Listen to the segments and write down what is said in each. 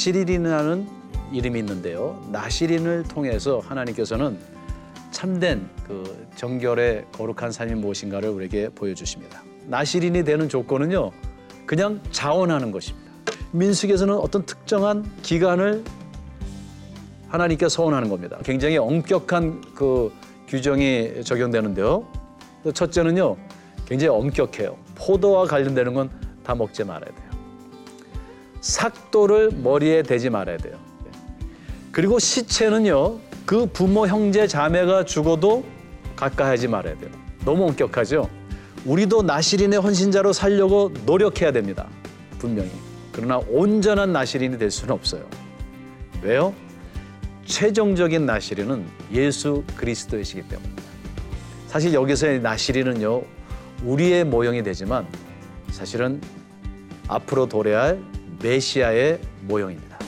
나시린이라는 이름이 있는데요. 나시린을 통해서 하나님께서는 참된 그 정결의 거룩한 삶이 무엇인가를 우리에게 보여주십니다. 나시린이 되는 조건은요, 그냥 자원하는 것입니다. 민숙에서는 어떤 특정한 기간을 하나님께 서원하는 겁니다. 굉장히 엄격한 그 규정이 적용되는데요. 첫째는요, 굉장히 엄격해요. 포도와 관련되는 건 다 먹지 말아야 돼요. 삭도를 머리에 대지 말아야 돼요. 그리고 시체는요, 그 부모, 형제, 자매가 죽어도 가까이 하지 말아야 돼요. 너무 엄격하죠? 우리도 나시린의 헌신자로 살려고 노력해야 됩니다. 분명히. 그러나 온전한 나시린이 될 수는 없어요. 왜요? 최종적인 나시린은 예수 그리스도이시기 때문입니다. 사실 여기서의 나시린은요, 우리의 모형이 되지만 사실은 앞으로 도래할 할 메시아의 모형입니다.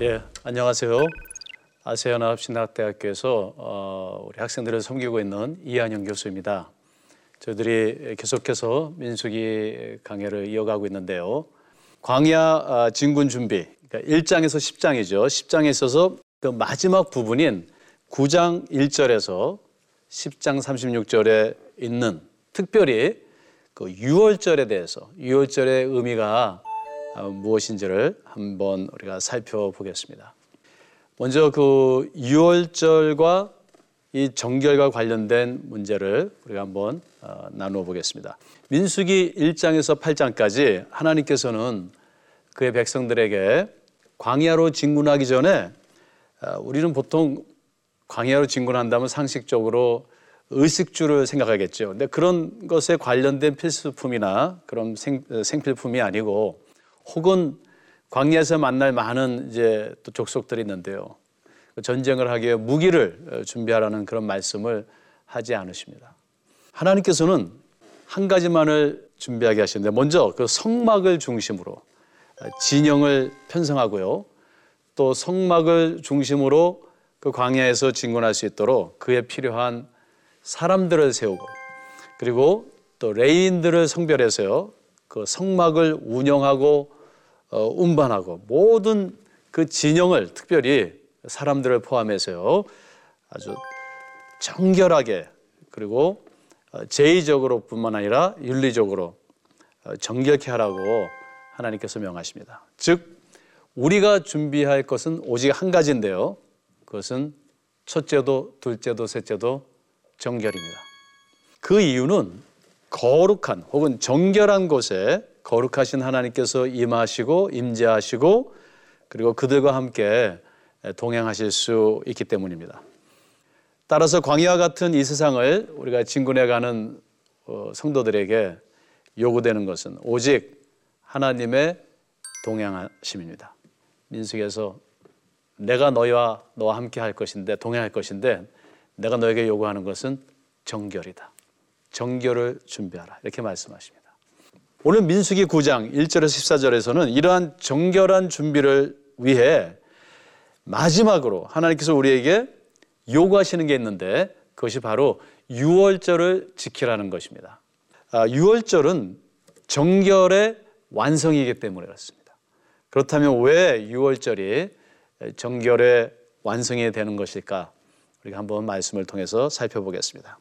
예, 안녕하세요. 아세아나 합 신학대학교에서 어, 우리 학생들을 섬기고 있는 이한영 교수입니다. 저희들이 계속해서 민수기 강해를 이어가고 있는데요. 광야 아, 진군 준비, 그러니까 1장에서 10장이죠. 10장에 있어서 그 마지막 부분인 9장 1절에서 10장 36절에 있는 특별히 그 6월절에 대해서 6월절의 의미가 아, 무엇인지를 한번 우리가 살펴보겠습니다. 먼저 그 6월절과 이 정결과 관련된 문제를 우리가 한번 어, 나누어 보겠습니다. 민수기 1장에서 8장까지 하나님께서는 그의 백성들에게 광야로 진군하기 전에 어, 우리는 보통 광야로 진군한다면 상식적으로 의식주를 생각하겠죠. 근데 그런 것에 관련된 필수품이나 그런 생, 생필품이 아니고 혹은 광야에서 만날 많은 이제 또 족속들이 있는데요. 전쟁을 하기 위해 무기를 어, 준비하라는 그런 말씀을 하지 않으십니다. 하나님께서는 한 가지만을 준비하게 하시는데 먼저 그 성막을 중심으로 어, 진영을 편성하고요. 또 성막을 중심으로 그 광야에서 진군할 수 있도록 그에 필요한 사람들을 세우고 그리고 또 레인들을 성별해서요. 그 성막을 운영하고 어, 운반하고 모든 그 진영을 특별히 사람들을 포함해서요. 아주 정결하게 그리고 어, 제의적으로뿐만 아니라 윤리적으로 어, 정결케 하라고 하나님께서 명하십니다. 즉 우리가 준비할 것은 오직 한 가지인데요. 그것은 첫째도 둘째도 셋째도 정결입니다. 그 이유는 거룩한 혹은 정결한 곳에 거룩하신 하나님께서 임하시고 임재하시고 그리고 그들과 함께 동행하실 수 있기 때문입니다. 따라서 광야와 같은 이 세상을 우리가 진군해 가는 어, 성도들에게 요구되는 것은 오직 하나님의 동행하심입니다. 민숙에서 내가 너희와 너와 함께 할 것인데 동행할 것인데 내가 너에게 요구하는 것은 정결이다. 정결을 준비하라. 이렇게 말씀하십니다. 오늘 민수기 9장 1절에서 14절에서는 이러한 정결한 준비를 위해 마지막으로 하나님께서 우리에게 요구하시는 게 있는데 그것이 바로 유월절을 지키라는 것입니다. 아, 유월절은 정결의 완성이기 때문에 그렇습니다. 그렇다면 왜 유월절이 정결의 완성이 되는 것일까? 우리가 한번 말씀을 통해서 살펴보겠습니다.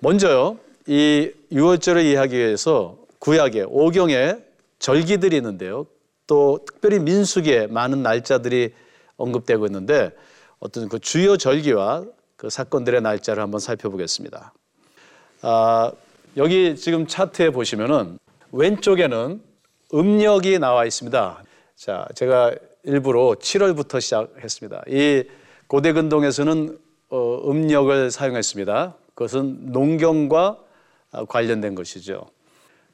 먼저요, 이 유월절을 이해하기 위해서 구약에 오경에 절기들이 있는데요. 또 특별히 민수기에 많은 날짜들이 언급되고 있는데 어떤 그 주요 절기와 그 사건들의 날짜를 한번 살펴보겠습니다. 아, 여기 지금 차트에 보시면은 왼쪽에는 음력이 나와 있습니다. 자, 제가 일부러 7월부터 시작했습니다. 이 고대 근동에서는 어, 음력을 사용했습니다. 그것은 농경과 관련된 것이죠.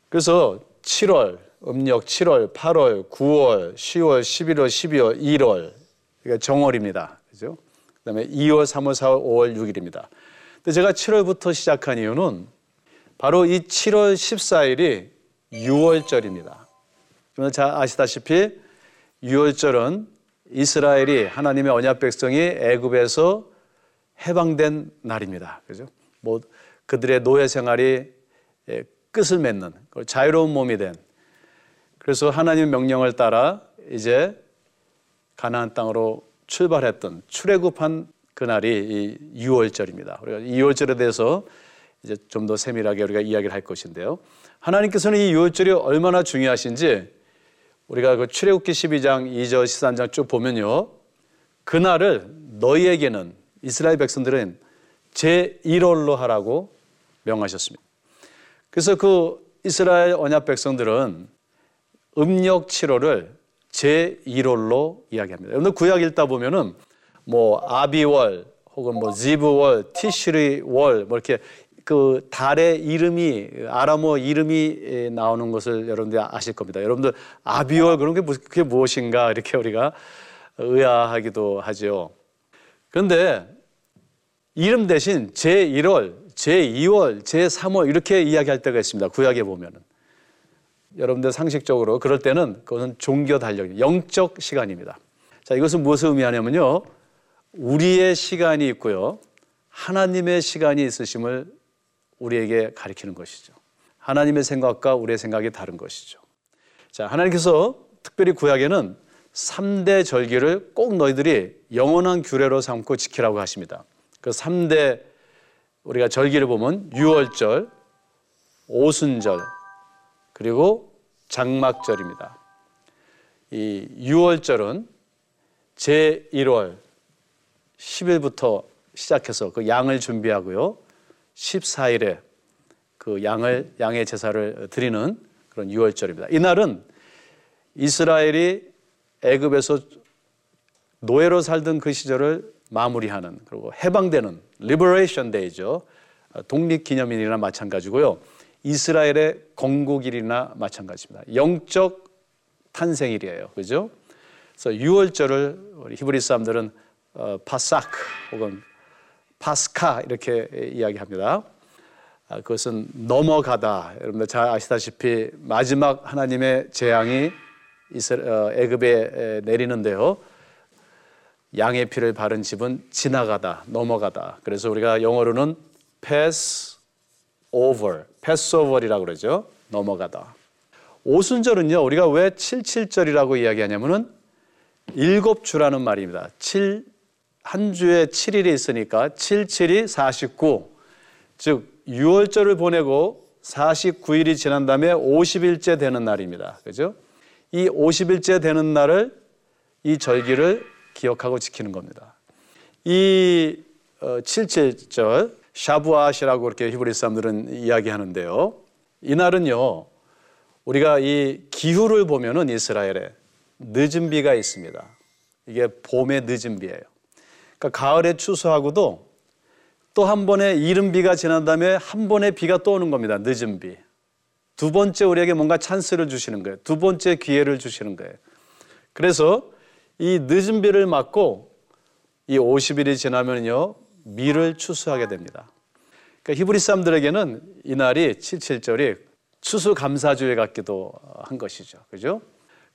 그래서 7월, 음력 7월, 8월, 9월, 10월, 11월, 12월, 1월 그러니까 정월입니다. 그죠? 그다음에 2월, 3월, 4월, 5월, 6일입니다. 근데 제가 7월부터 시작한 이유는 바로 이 7월 14일이 6월절입니다. 여러분 잘 아시다시피 유월절은 이스라엘이 하나님의 언약 백성이 애굽에서 해방된 날입니다. 그죠? 뭐 그들의 노예 생활이 예, 끝을 맺는 자유로운 몸이 된 그래서 하나님의 명령을 따라 이제 가나안 땅으로 출발했던 출애굽한 그날이 이 6월절입니다. 우리가 2월절에 대해서 이제 좀 더 세밀하게 우리가 이야기를 할 것인데요. 하나님께서는 이 6월절이 얼마나 중요하신지 우리가 그 출애굽기 12장 2절 13장 쭉 보면요. 그날을 너희에게는 이스라엘 백성들은 제1월로 하라고 명하셨습니다. 그래서 그 이스라엘 언약 백성들은 음력 7월을 제1월로 이야기합니다. 여러분 구약 읽다 보면은 뭐 아비월 혹은 뭐 지브월, 티시리월 뭐 이렇게 그 달의 이름이 아람어 이름이 나오는 것을 여러분들 아실 겁니다. 여러분들 아비월 그런 게 그게 무엇인가 이렇게 우리가 의아하기도 하죠. 그런데 이름 대신 제1월, 제2월, 제3월 이렇게 이야기할 때가 있습니다. 구약에 보면은. 여러분들 상식적으로 그럴 때는 그것은 종교 달력, 영적 시간입니다. 자, 이것은 무엇을 의미하냐면요. 우리의 시간이 있고요. 하나님의 시간이 있으심을 우리에게 가리키는 것이죠. 하나님의 생각과 우리의 생각이 다른 것이죠. 자, 하나님께서 특별히 구약에는 3대 절기를 꼭 너희들이 영원한 규례로 삼고 지키라고 하십니다. 그 3대 우리가 절기를 보면 유월절, 오순절, 그리고 장막절입니다. 이 유월절은 제 1월 10일부터 시작해서 그 양을 준비하고요. 14일에 그 양을 양의 제사를 드리는 그런 유월절입니다. 이날은 이스라엘이 애굽에서 노예로 살던 그 시절을 마무리하는 그리고 해방되는 liberation day죠. 독립 기념일이나 마찬가지고요. 이스라엘의 건국일이나 마찬가지입니다. 영적 탄생일이에요. 그죠? 그래서 6월절을 우리 히브리 사람들은 어, 파사크 혹은 파스카 이렇게 이야기합니다. 아, 그것은 넘어가다. 여러분들 잘 아시다시피 마지막 하나님의 재앙이 어, 애굽에 내리는데요. 양의 피를 바른 집은 지나가다, 넘어가다. 그래서 우리가 영어로는 pass over, passover이라고 그러죠. 넘어가다. 오순절은요, 우리가 왜 77절이라고 이야기하냐면은 일곱 주라는 말입니다. 7, 한 주에 7일이 있으니까 7, 7이 49. 즉, 6월절을 보내고 49일이 지난 다음에 50일째 되는 날입니다. 그죠? 이 50일째 되는 날을 이 절기를 기억하고 지키는 겁니다. 이 77절 어, 샤부아시라고 그렇게 히브리 사람들은 이야기하는데요. 이날은요. 우리가 이 기후를 보면은 이스라엘에 늦은 비가 있습니다. 이게 봄의 늦은 비예요. 그러니까 가을에 추수하고도 또 한 번의 이른 비가 지난 다음에 한 번의 비가 또 오는 겁니다. 늦은 비. 두 번째 우리에게 뭔가 찬스를 주시는 거예요. 두 번째 기회를 주시는 거예요. 그래서 이 늦은 비를 맞고 이 50일이 지나면요. 밀을 추수하게 됩니다. 그러니까 히브리 사람들에게는 이날이 77절이 추수 감사주일 같기도 한 것이죠. 그죠?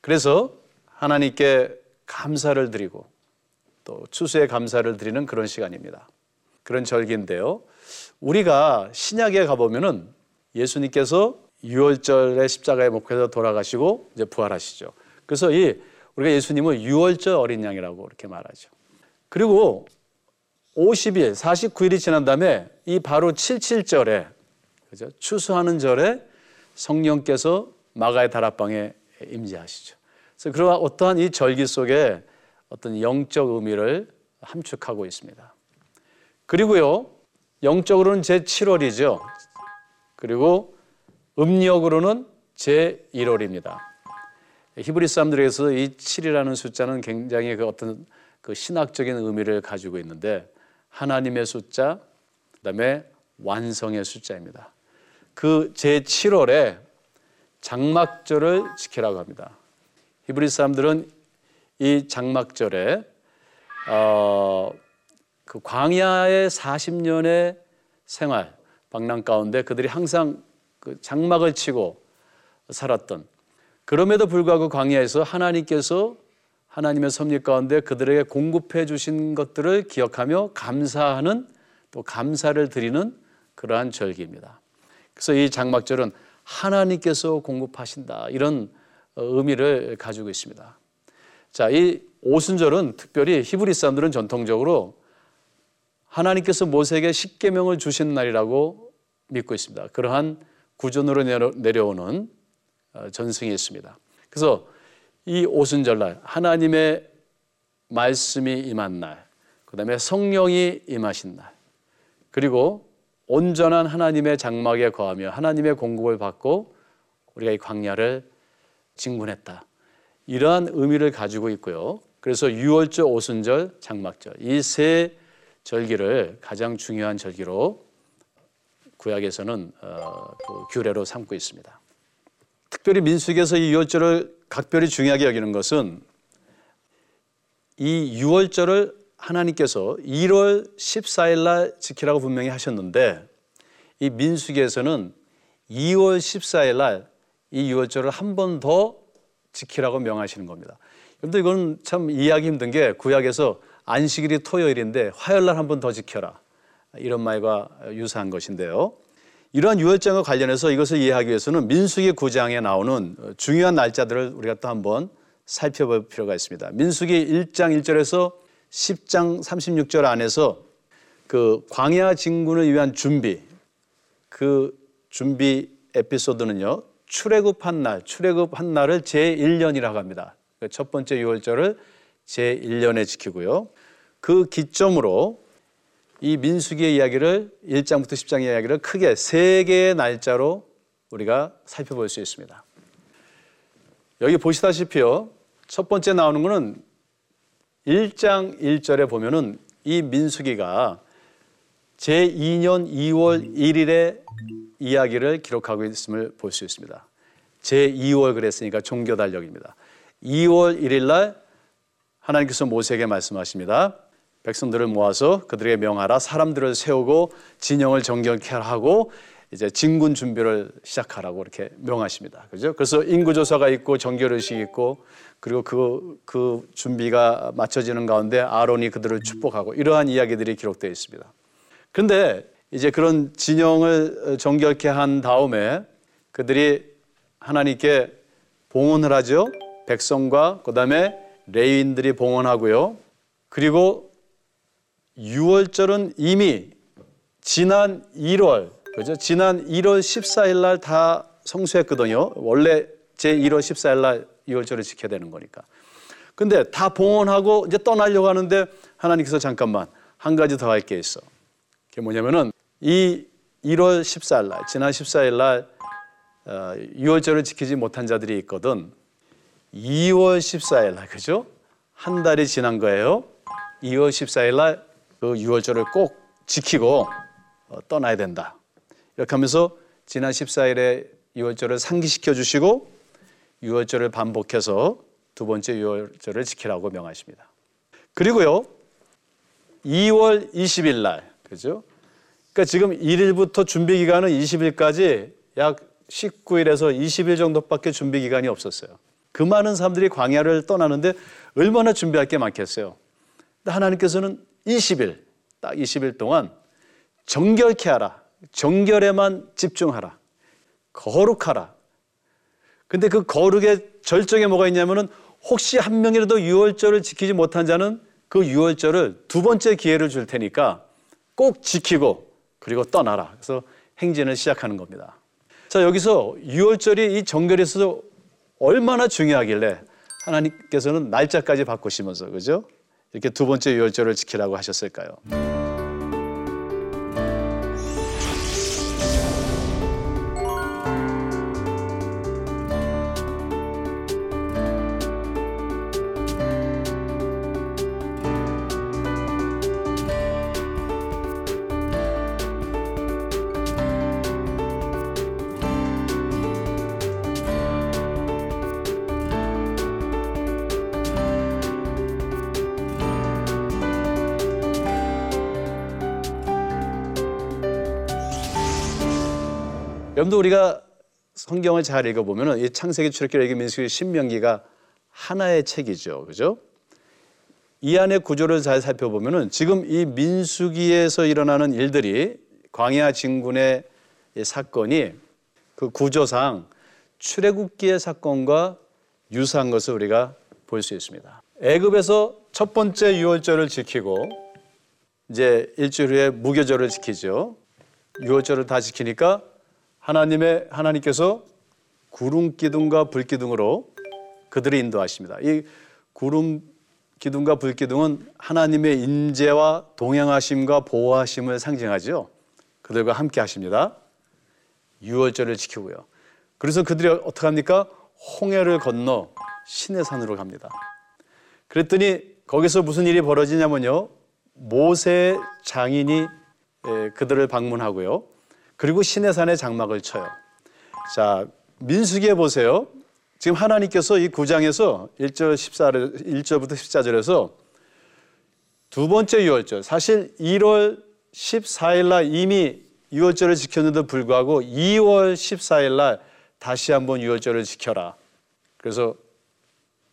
그래서 하나님께 감사를 드리고 또 추수의 감사를 드리는 그런 시간입니다. 그런 절기인데요. 우리가 신약에 가보면은 예수님께서 6월절에 십자가에 목해서 돌아가시고 이제 부활하시죠. 그래서 이 우리가 예수님을 6월절 어린 양이라고 이렇게 말하죠. 그리고 50일, 49일이 지난 다음에 이 바로 77절에 그죠? 추수하는 절에 성령께서 마가의 다락방에 임재하시죠. 그래서 그런 어떠한 이 절기 속에 어떤 영적 의미를 함축하고 있습니다. 그리고요, 영적으로는 제 7월이죠. 그리고 음력으로는 제 1월입니다. 히브리 사람들에게서 이 7이라는 숫자는 굉장히 그 어떤 그 신학적인 의미를 가지고 있는데 하나님의 숫자, 그다음에 완성의 숫자입니다. 그 제 7월에 장막절을 지키라고 합니다. 히브리 사람들은 이 장막절에 어, 그 광야의 40년의 생활 방랑 가운데 그들이 항상 그 장막을 치고 살았던 그럼에도 불구하고 광야에서 하나님께서 하나님의 섭리 가운데 그들에게 공급해 주신 것들을 기억하며 감사하는 또 감사를 드리는 그러한 절기입니다. 그래서 이 장막절은 하나님께서 공급하신다 이런 어, 의미를 가지고 있습니다. 자, 이 오순절은 특별히 히브리 사람들은 전통적으로 하나님께서 모세에게 십계명을 주신 날이라고 믿고 있습니다. 그러한 구전으로 내려오는 어, 전승이 있습니다. 그래서 이 오순절날 하나님의 말씀이 임한 날, 그 다음에 성령이 임하신 날, 그리고 온전한 하나님의 장막에 거하며 하나님의 공급을 받고 우리가 이 광야를 진군했다. 이러한 의미를 가지고 있고요. 그래서 유월절, 오순절, 장막절 이 세 절기를 가장 중요한 절기로 구약에서는 어, 그 규례로 삼고 있습니다. 특별히 민수기에서 이 유월절을 각별히 중요하게 여기는 것은 이 유월절을 하나님께서 1월 14일 날 지키라고 분명히 하셨는데 이 민수기에서는 2월 14일 날 이 유월절을 한 번 더 지키라고 명하시는 겁니다. 여러분들 이건 참 이해하기 힘든 게 구약에서 안식일이 토요일인데 화요일 날 한 번 더 지켜라. 이런 말과 유사한 것인데요. 이러한 유월절과 관련해서 이것을 이해하기 위해서는 민수기 9장에 나오는 중요한 날짜들을 우리가 또 한번 살펴볼 필요가 있습니다. 민수기 1장 1절에서 10장 36절 안에서 그 광야 진군을 위한 준비 그 준비 에피소드는요. 출애굽한 날, 출애굽한 날을 제1년이라고 합니다. 그첫 번째 유월절을 제1년에 지키고요. 그 기점으로 이 민수기의 이야기를 1장부터 10장의 이야기를 크게 세 개의 날짜로 우리가 살펴볼 수 있습니다. 여기 보시다시피요. 첫 번째 나오는 것은 1장 1절에 보면은 이 민수기가 제2년 2월 1일에 이야기를 기록하고 있음을 볼 수 있습니다. 제2월 그랬으니까 종교 달력입니다. 2월 1일 날 하나님께서 모세에게 말씀하십니다. 백성들을 모아서 그들에게 명하라 사람들을 세우고 진영을 정결케 하고 이제 진군 준비를 시작하라고 이렇게 명하십니다. 그죠? 그래서 인구 조사가 있고 정결 의식이 있고 그리고 그, 그 준비가 맞춰지는 가운데 아론이 그들을 축복하고 이러한 이야기들이 기록되어 있습니다. 그런데 이제 그런 진영을 정결케 한 다음에 그들이 하나님께 봉헌을 하죠. 백성과 그 다음에 레인들이 봉헌하고요. 그리고 6월절은 이미 지난 1월 그죠? 지난 1월 14일 날 다 성수했거든요. 원래 제 1월 14일 날 2월절을 지켜야 되는 거니까. 근데 다 봉헌하고 이제 떠나려고 하는데 하나님께서 잠깐만 한 가지 더 할 게 있어. 그게 뭐냐면은 이 1월 14일 날, 지난 14일 날 어, 6월절을 지키지 못한 자들이 있거든. 2월 14일 날, 그죠? 한 달이 지난 거예요. 2월 14일 날 그 6월절을 꼭 지키고 어, 떠나야 된다. 이렇게 하면서 지난 14일에 6월절을 상기시켜 주시고 6월절을 반복해서 두 번째 6월절을 지키라고 명하십니다. 그리고요. 2월 20일 날, 그죠? 그러니까 지금 1일부터 준비 기간은 20일까지 약 19일에서 20일 정도밖에 준비 기간이 없었어요. 그 많은 사람들이 광야를 떠나는데 얼마나 준비할 게 많겠어요. 근데 하나님께서는 20일, 딱 20일 동안 정결케 하라. 정결에만 집중하라. 거룩하라. 근데 그 거룩의 절정에 뭐가 있냐면은 혹시 한 명이라도 유월절을 지키지 못한 자는 그 유월절을 두 번째 기회를 줄 테니까 꼭 지키고 그리고 떠나라. 그래서 행진을 시작하는 겁니다. 자, 여기서 유월절이 이 정결에 서 얼마나 중요하길래 하나님께서는 날짜까지 바꾸시면서 그죠? 이렇게 두 번째 유월절을 지키라고 하셨을까요? 여러분도 우리가 성경을 잘 읽어보면 이 창세기, 출애굽기, 민수기, 신명기가 하나의 책이죠. 그죠? 이 안의 구조를 잘 살펴보면은 지금 이 민수기에서 일어나는 일들이 광야 진군의 이 사건이 그 구조상 출애굽기의 사건과 유사한 것을 우리가 볼 수 있습니다. 애굽에서 첫 번째 유월절을 지키고 이제 일주일 후에 무교절을 지키죠. 유월절을 다 지키니까 하나님의 하나님께서 구름 기둥과 불 기둥으로 그들을 인도하십니다. 이 구름 기둥과 불 기둥은 하나님의 인재와 동행하심과 보호하심을 상징하죠. 그들과 함께 하십니다. 유월절을 지키고요. 그래서 그들이 어떻게 합니까? 홍해를 건너 신의 산으로 갑니다. 그랬더니 거기서 무슨 일이 벌어지냐면요. 모세 장인이 예, 그들을 방문하고요. 그리고 산에 장막을 쳐요. 자, 민수기에 보세요. 지금 하나님께서 이 9장에서 1절 14절 1절부터 14절에서 두 번째 유월절 사실 1월 14일 날 이미 유월절을 지켰는데도 불구하고 2월 14일 날 다시 한번 유월절을 지켜라. 그래서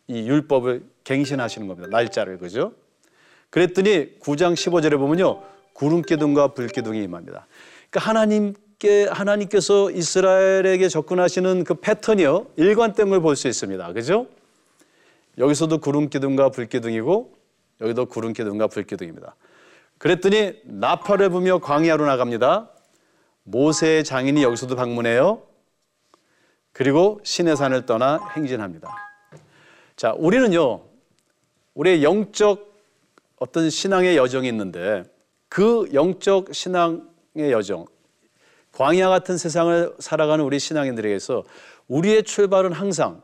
이 율법을 갱신하시는 겁니다. 날짜를 그죠? 그랬더니 9장 15절에 보면요. 구름 기둥과 불 기둥이 임합니다. 그러니까 하나님께 하나님께서 이스라엘에게 접근하시는 그 패턴이요. 일관됨을 볼 수 있습니다. 그죠? 여기서도 구름 기둥과 불 기둥이고 여기도 구름 기둥과 불 기둥입니다. 그랬더니 나팔을 부며 광야로 나갑니다. 모세의 장인이 여기서도 방문해요. 그리고 신의 산을 떠나 행진합니다. 자, 우리는요. 우리의 영적 어떤 신앙의 여정이 있는데 그 영적 신앙의 여정, 광야 같은 세상을 살아가는 우리 신앙인들에게서 우리의 출발은 항상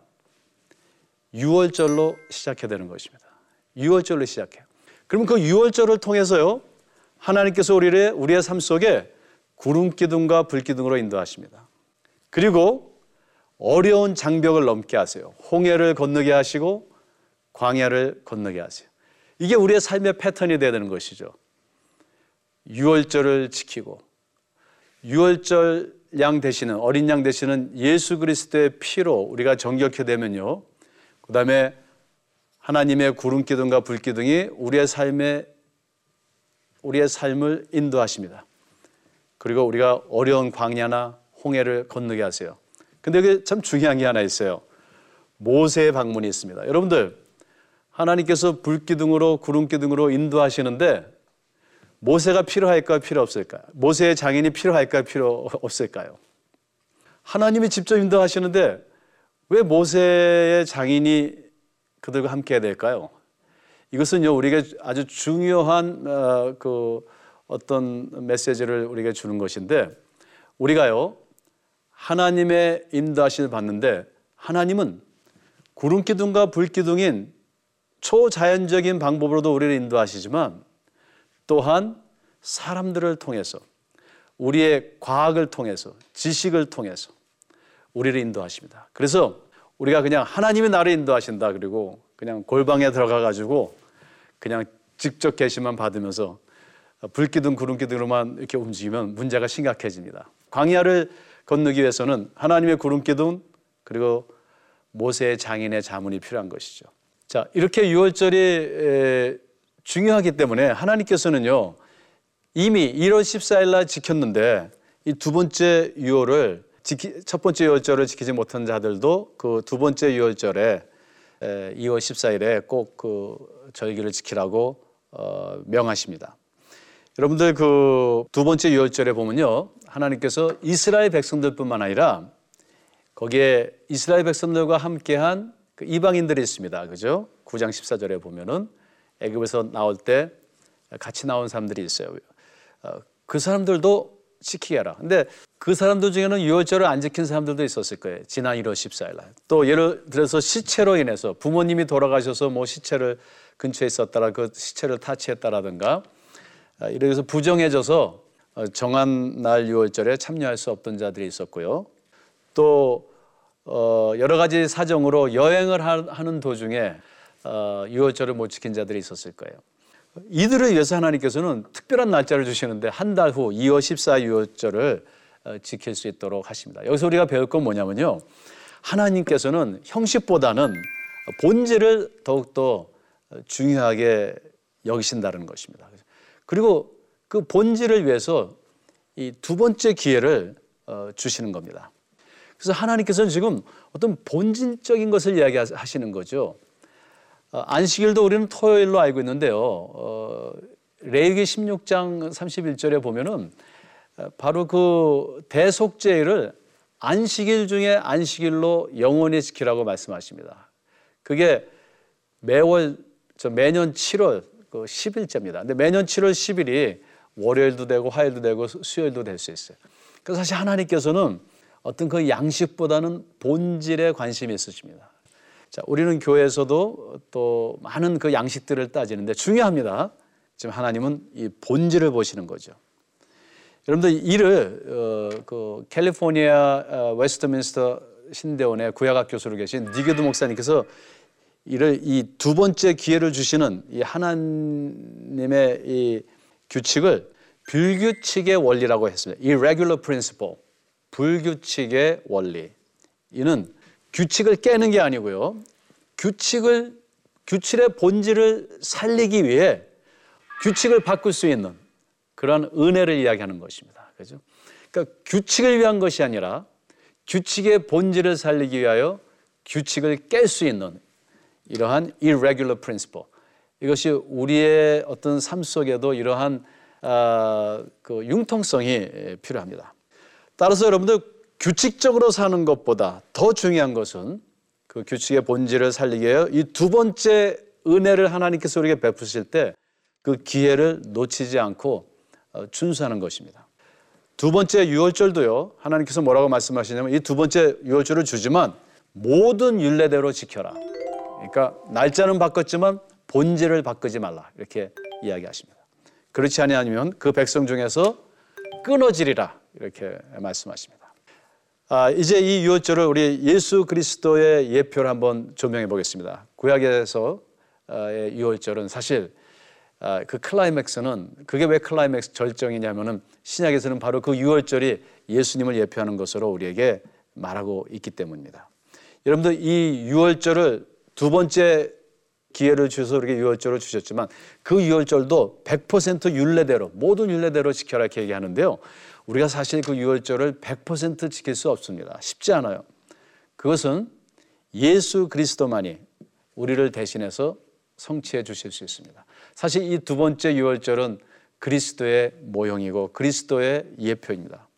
6월절로 시작해야 되는 것입니다. 6월절로 시작해요. 그러면 그 6월절을 통해서요, 하나님께서 우리를 우리의 삶 속에 구름 기둥과 불 기둥으로 인도하십니다. 그리고 어려운 장벽을 넘게 하세요. 홍해를 건너게 하시고 광야를 건너게 하세요. 이게 우리의 삶의 패턴이 되야 되는 것이죠. 유월절을 지키고 유월절 양 되시는 어린 양 되시는 예수 그리스도의 피로 우리가 정결케 되면요. 그다음에 하나님의 구름 기둥과 불 기둥이 우리의 삶에 우리의 삶을 인도하십니다. 그리고 우리가 어려운 광야나 홍해를 건너게 하세요. 근데 그게 참 중요한 게 하나 있어요. 모세의 방문이 있습니다. 여러분들 하나님께서 불 기둥으로 구름 기둥으로 인도하시는데 모세가 필요할까요? 필요 없을까요? 모세의 장인이 필요할까요? 필요 없을까요? 하나님이 직접 인도하시는데 왜 모세의 장인이 그들과 함께 해야 될까요? 이것은요 우리에게 아주 중요한 어, 그 어떤 메시지를 우리에게 주는 것인데 우리가요 하나님의 인도하심을 받는데 하나님은 구름 기둥과 불 기둥인 초자연적인 방법으로도 우리를 인도하시지만 또한 사람들을 통해서 우리의 과학을 통해서 지식을 통해서 우리를 인도하십니다. 그래서 우리가 그냥 하나님이 나를 인도하신다 그리고 그냥 골방에 들어가 가지고 그냥 직접 계시만 받으면서 불기둥 구름기둥으로만 이렇게 움직이면 문제가 심각해집니다. 광야를 건너기 위해서는 하나님의 구름기둥 그리고 모세의 장인의 자문이 필요한 것이죠. 자, 이렇게 유월절이 중요하기 때문에 하나님께서는요, 이미 1월 14일 날 지켰는데 이 두 번째 유월을 지키, 첫 번째 유월절을 지키지 못한 자들도 그 두 번째 유월절에 2월 14일에 꼭 그 절기를 지키라고 어, 명하십니다. 여러분들 그 두 번째 유월절에 보면요. 하나님께서 이스라엘 백성들뿐만 아니라 거기에 이스라엘 백성들과 함께한 그 이방인들이 있습니다. 그죠? 9장 14절에 보면은 애굽에서 나올 때 같이 나온 사람들이 있어요. 어, 그 사람들도 지키게 하라. 근데 그 사람들 중에는 유월절을 안 지킨 사람들도 있었을 거예요. 지난 1월 14일 날. 또 예를 들어서 시체로 인해서 부모님이 돌아가셔서 뭐 시체를 근처에 있었다라 그 시체를 타치했다라든가 어, 이래서 부정해져서 어, 정한 날 유월절에 참여할 수 없던 자들이 있었고요. 또 어, 여러 가지 사정으로 여행을 하는 도중에 어, 유월절을 못 지킨 자들이 있었을 거예요. 이들을 위해서 하나님께서는 특별한 날짜를 주시는데 한 달 후 2월 14일 유월절을 어, 지킬 수 있도록 하십니다. 여기서 우리가 배울 건 뭐냐면요. 하나님께서는 형식보다는 본질을 더욱더 중요하게 여기신다는 것입니다. 그리고 그 본질을 위해서 이 두 번째 기회를 어, 주시는 겁니다. 그래서 하나님께서는 지금 어떤 본질적인 것을 이야기하시는 거죠. 어, 안식일도 우리는 토요일로 알고 있는데요. 어, 레위기 16장 31절에 보면은 바로 그 대속죄를 안식일 중에 안식일로 영원히 지키라고 말씀하십니다. 그게 매월 저 매년 7월 그 10일째입니다. 근데 매년 7월 10일이 월요일도 되고 화요일도 되고 수요일도 될 수 있어요. 그래서 사실 하나님께서는 어떤 그 양식보다는 본질에 관심이 있으십니다. 자, 우리는 교회에서도 또 많은 그 양식들을 따지는데 중요합니다. 지금 하나님은 이 본질을 보시는 거죠. 여러분들 이를 어, 그 캘리포니아 어, 웨스트민스터 신대원의 구약학 교수로 계신 두기드 목사님께서 이를 이 두 번째 기회를 주시는 이 하나님의 이 규칙을 불규칙의 원리라고 했습니다. irregular principle. 불규칙의 원리. 이는 규칙을 깨는 게 아니고요. 규칙을 규칙의 본질을 살리기 위해 규칙을 바꿀 수 있는 그런 은혜를 이야기하는 것입니다. 그죠? 그러니까 규칙을 위한 것이 아니라 규칙의 본질을 살리기 위하여 규칙을 깰 수 있는 이러한 irregular principle. 이것이 우리의 어떤 삶 속에도 이러한 아, 그 융통성이 필요합니다. 따라서 여러분들 규칙적으로 사는 것보다 더 중요한 것은 그 규칙의 본질을 살리기 위해 이두 번째 은혜를 하나님께서 우리에게 베푸실 때 그 기회를 놓치지 않고 어, 준수하는 것입니다. 두 번째 유월절도요. 하나님께서 뭐라고 말씀하시냐면 이 두 번째 유월절을 주지만 모든 율례대로 지켜라. 그러니까 날짜는 바꿨지만 본질을 바꾸지 말라 이렇게 이야기하십니다. 그렇지 아니하면 그 백성 중에서 끊어지리라 이렇게 말씀하십니다. 아, 이제 이 유월절을 우리 예수 그리스도의 예표를 한번 조명해 보겠습니다. 구약에서의 유월절은 사실 아, 그 클라이맥스는 그게 왜 클라이맥스 절정이냐면은 신약에서는 바로 그 유월절이 예수님을 예표하는 것으로 우리에게 말하고 있기 때문입니다. 여러분들 이 유월절을 두 번째 기회를 주셔서 우리에게 유월절을 주셨지만 그 유월절도 100% 율례대로 모든 율례대로 지켜라 이렇게 얘기하는데요. 우리가 사실 그 유월절을 100% 지킬 수 없습니다. 쉽지 않아요. 그것은 예수 그리스도만이 우리를 대신해서 성취해 주실 수 있습니다. 사실 이 두 번째 유월절은 그리스도의 모형이고 그리스도의 예표입니다.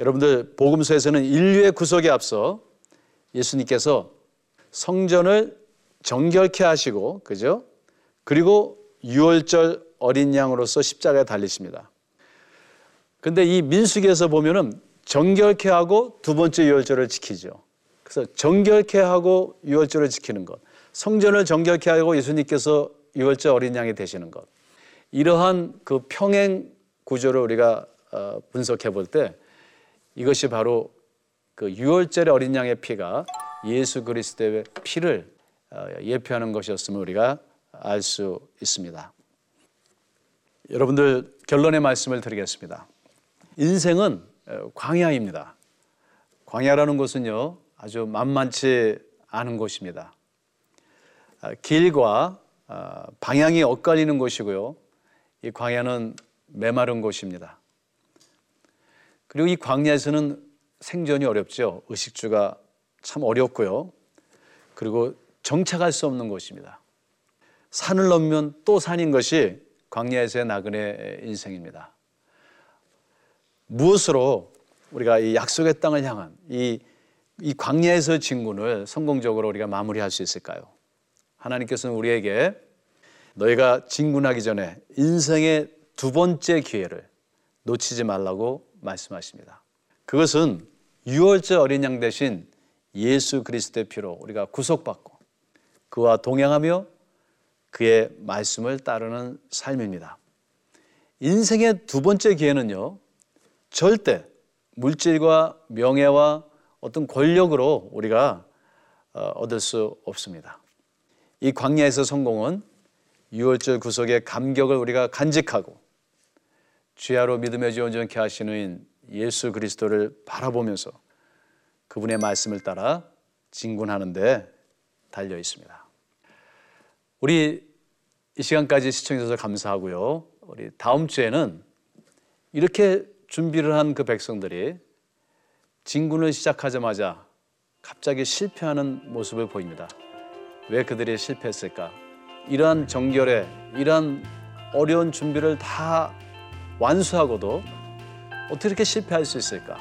여러분들 복음서에서는 인류의 구속에 앞서 예수님께서 성전을 정결케 하시고 그죠? 그리고 유월절 어린 양으로서 십자가에 달리십니다. 근데 이 민수기에서 보면은 정결케 하고 두 번째 유월절을 지키죠. 그래서 정결케 하고 유월절을 지키는 것. 성전을 정결케 하고 예수님께서 유월절 어린 양이 되시는 것. 이러한 그 평행 구조를 우리가 어, 분석해 볼 때 이것이 바로 그 유월절의 어린 양의 피가 예수 그리스도의 피를 어, 예표하는 것이었음을 우리가 알 수 있습니다. 여러분들 결론의 말씀을 드리겠습니다. 인생은 어, 광야입니다. 광야라는 곳은요 아주 만만치 않은 곳입니다. 아, 길과 아, 방향이 엇갈리는 곳이고요. 이 광야는 메마른 곳입니다. 그리고 이 광야에서는 생존이 어렵죠. 의식주가 참 어렵고요. 그리고 정착할 수 없는 곳입니다. 산을 넘으면 또 산인 것이 광야에서의 나그네 인생입니다. 무엇으로 우리가 이 약속의 땅을 향한 이, 이 광야에서 진군을 성공적으로 우리가 마무리할 수 있을까요? 하나님께서는 우리에게 너희가 진군하기 전에 인생의 두 번째 기회를 놓치지 말라고 말씀하십니다. 그것은 유월절 어린 양 대신 예수 그리스도의 피로 우리가 구속받고 그와 동행하며 그의 말씀을 따르는 삶입니다. 인생의 두 번째 기회는요, 절대 물질과 명예와 어떤 권력으로 우리가 어, 얻을 수 없습니다. 이 광야에서 성공은 유월절 구속의 감격을 우리가 간직하고 주야로 믿음의 지원전케 하시는 예수 그리스도를 바라보면서 그분의 말씀을 따라 진군하는데 달려 있습니다. 우리 이 시간까지 시청해 주셔서 감사하고요. 우리 다음 주에는 이렇게 준비를 한 그 백성들이 진군을 시작하자마자 갑자기 실패하는 모습을 보입니다. 왜 그들이 실패했을까? 이러한 정결에 이러한 어려운 준비를 다 완수하고도 어떻게 이렇게 실패할 수 있을까?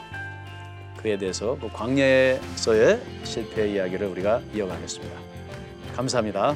그에 대해서 그 광야에서의 실패 이야기를 우리가 이어가겠습니다. 감사합니다.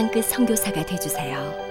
땅끝 선교사가 되주세요.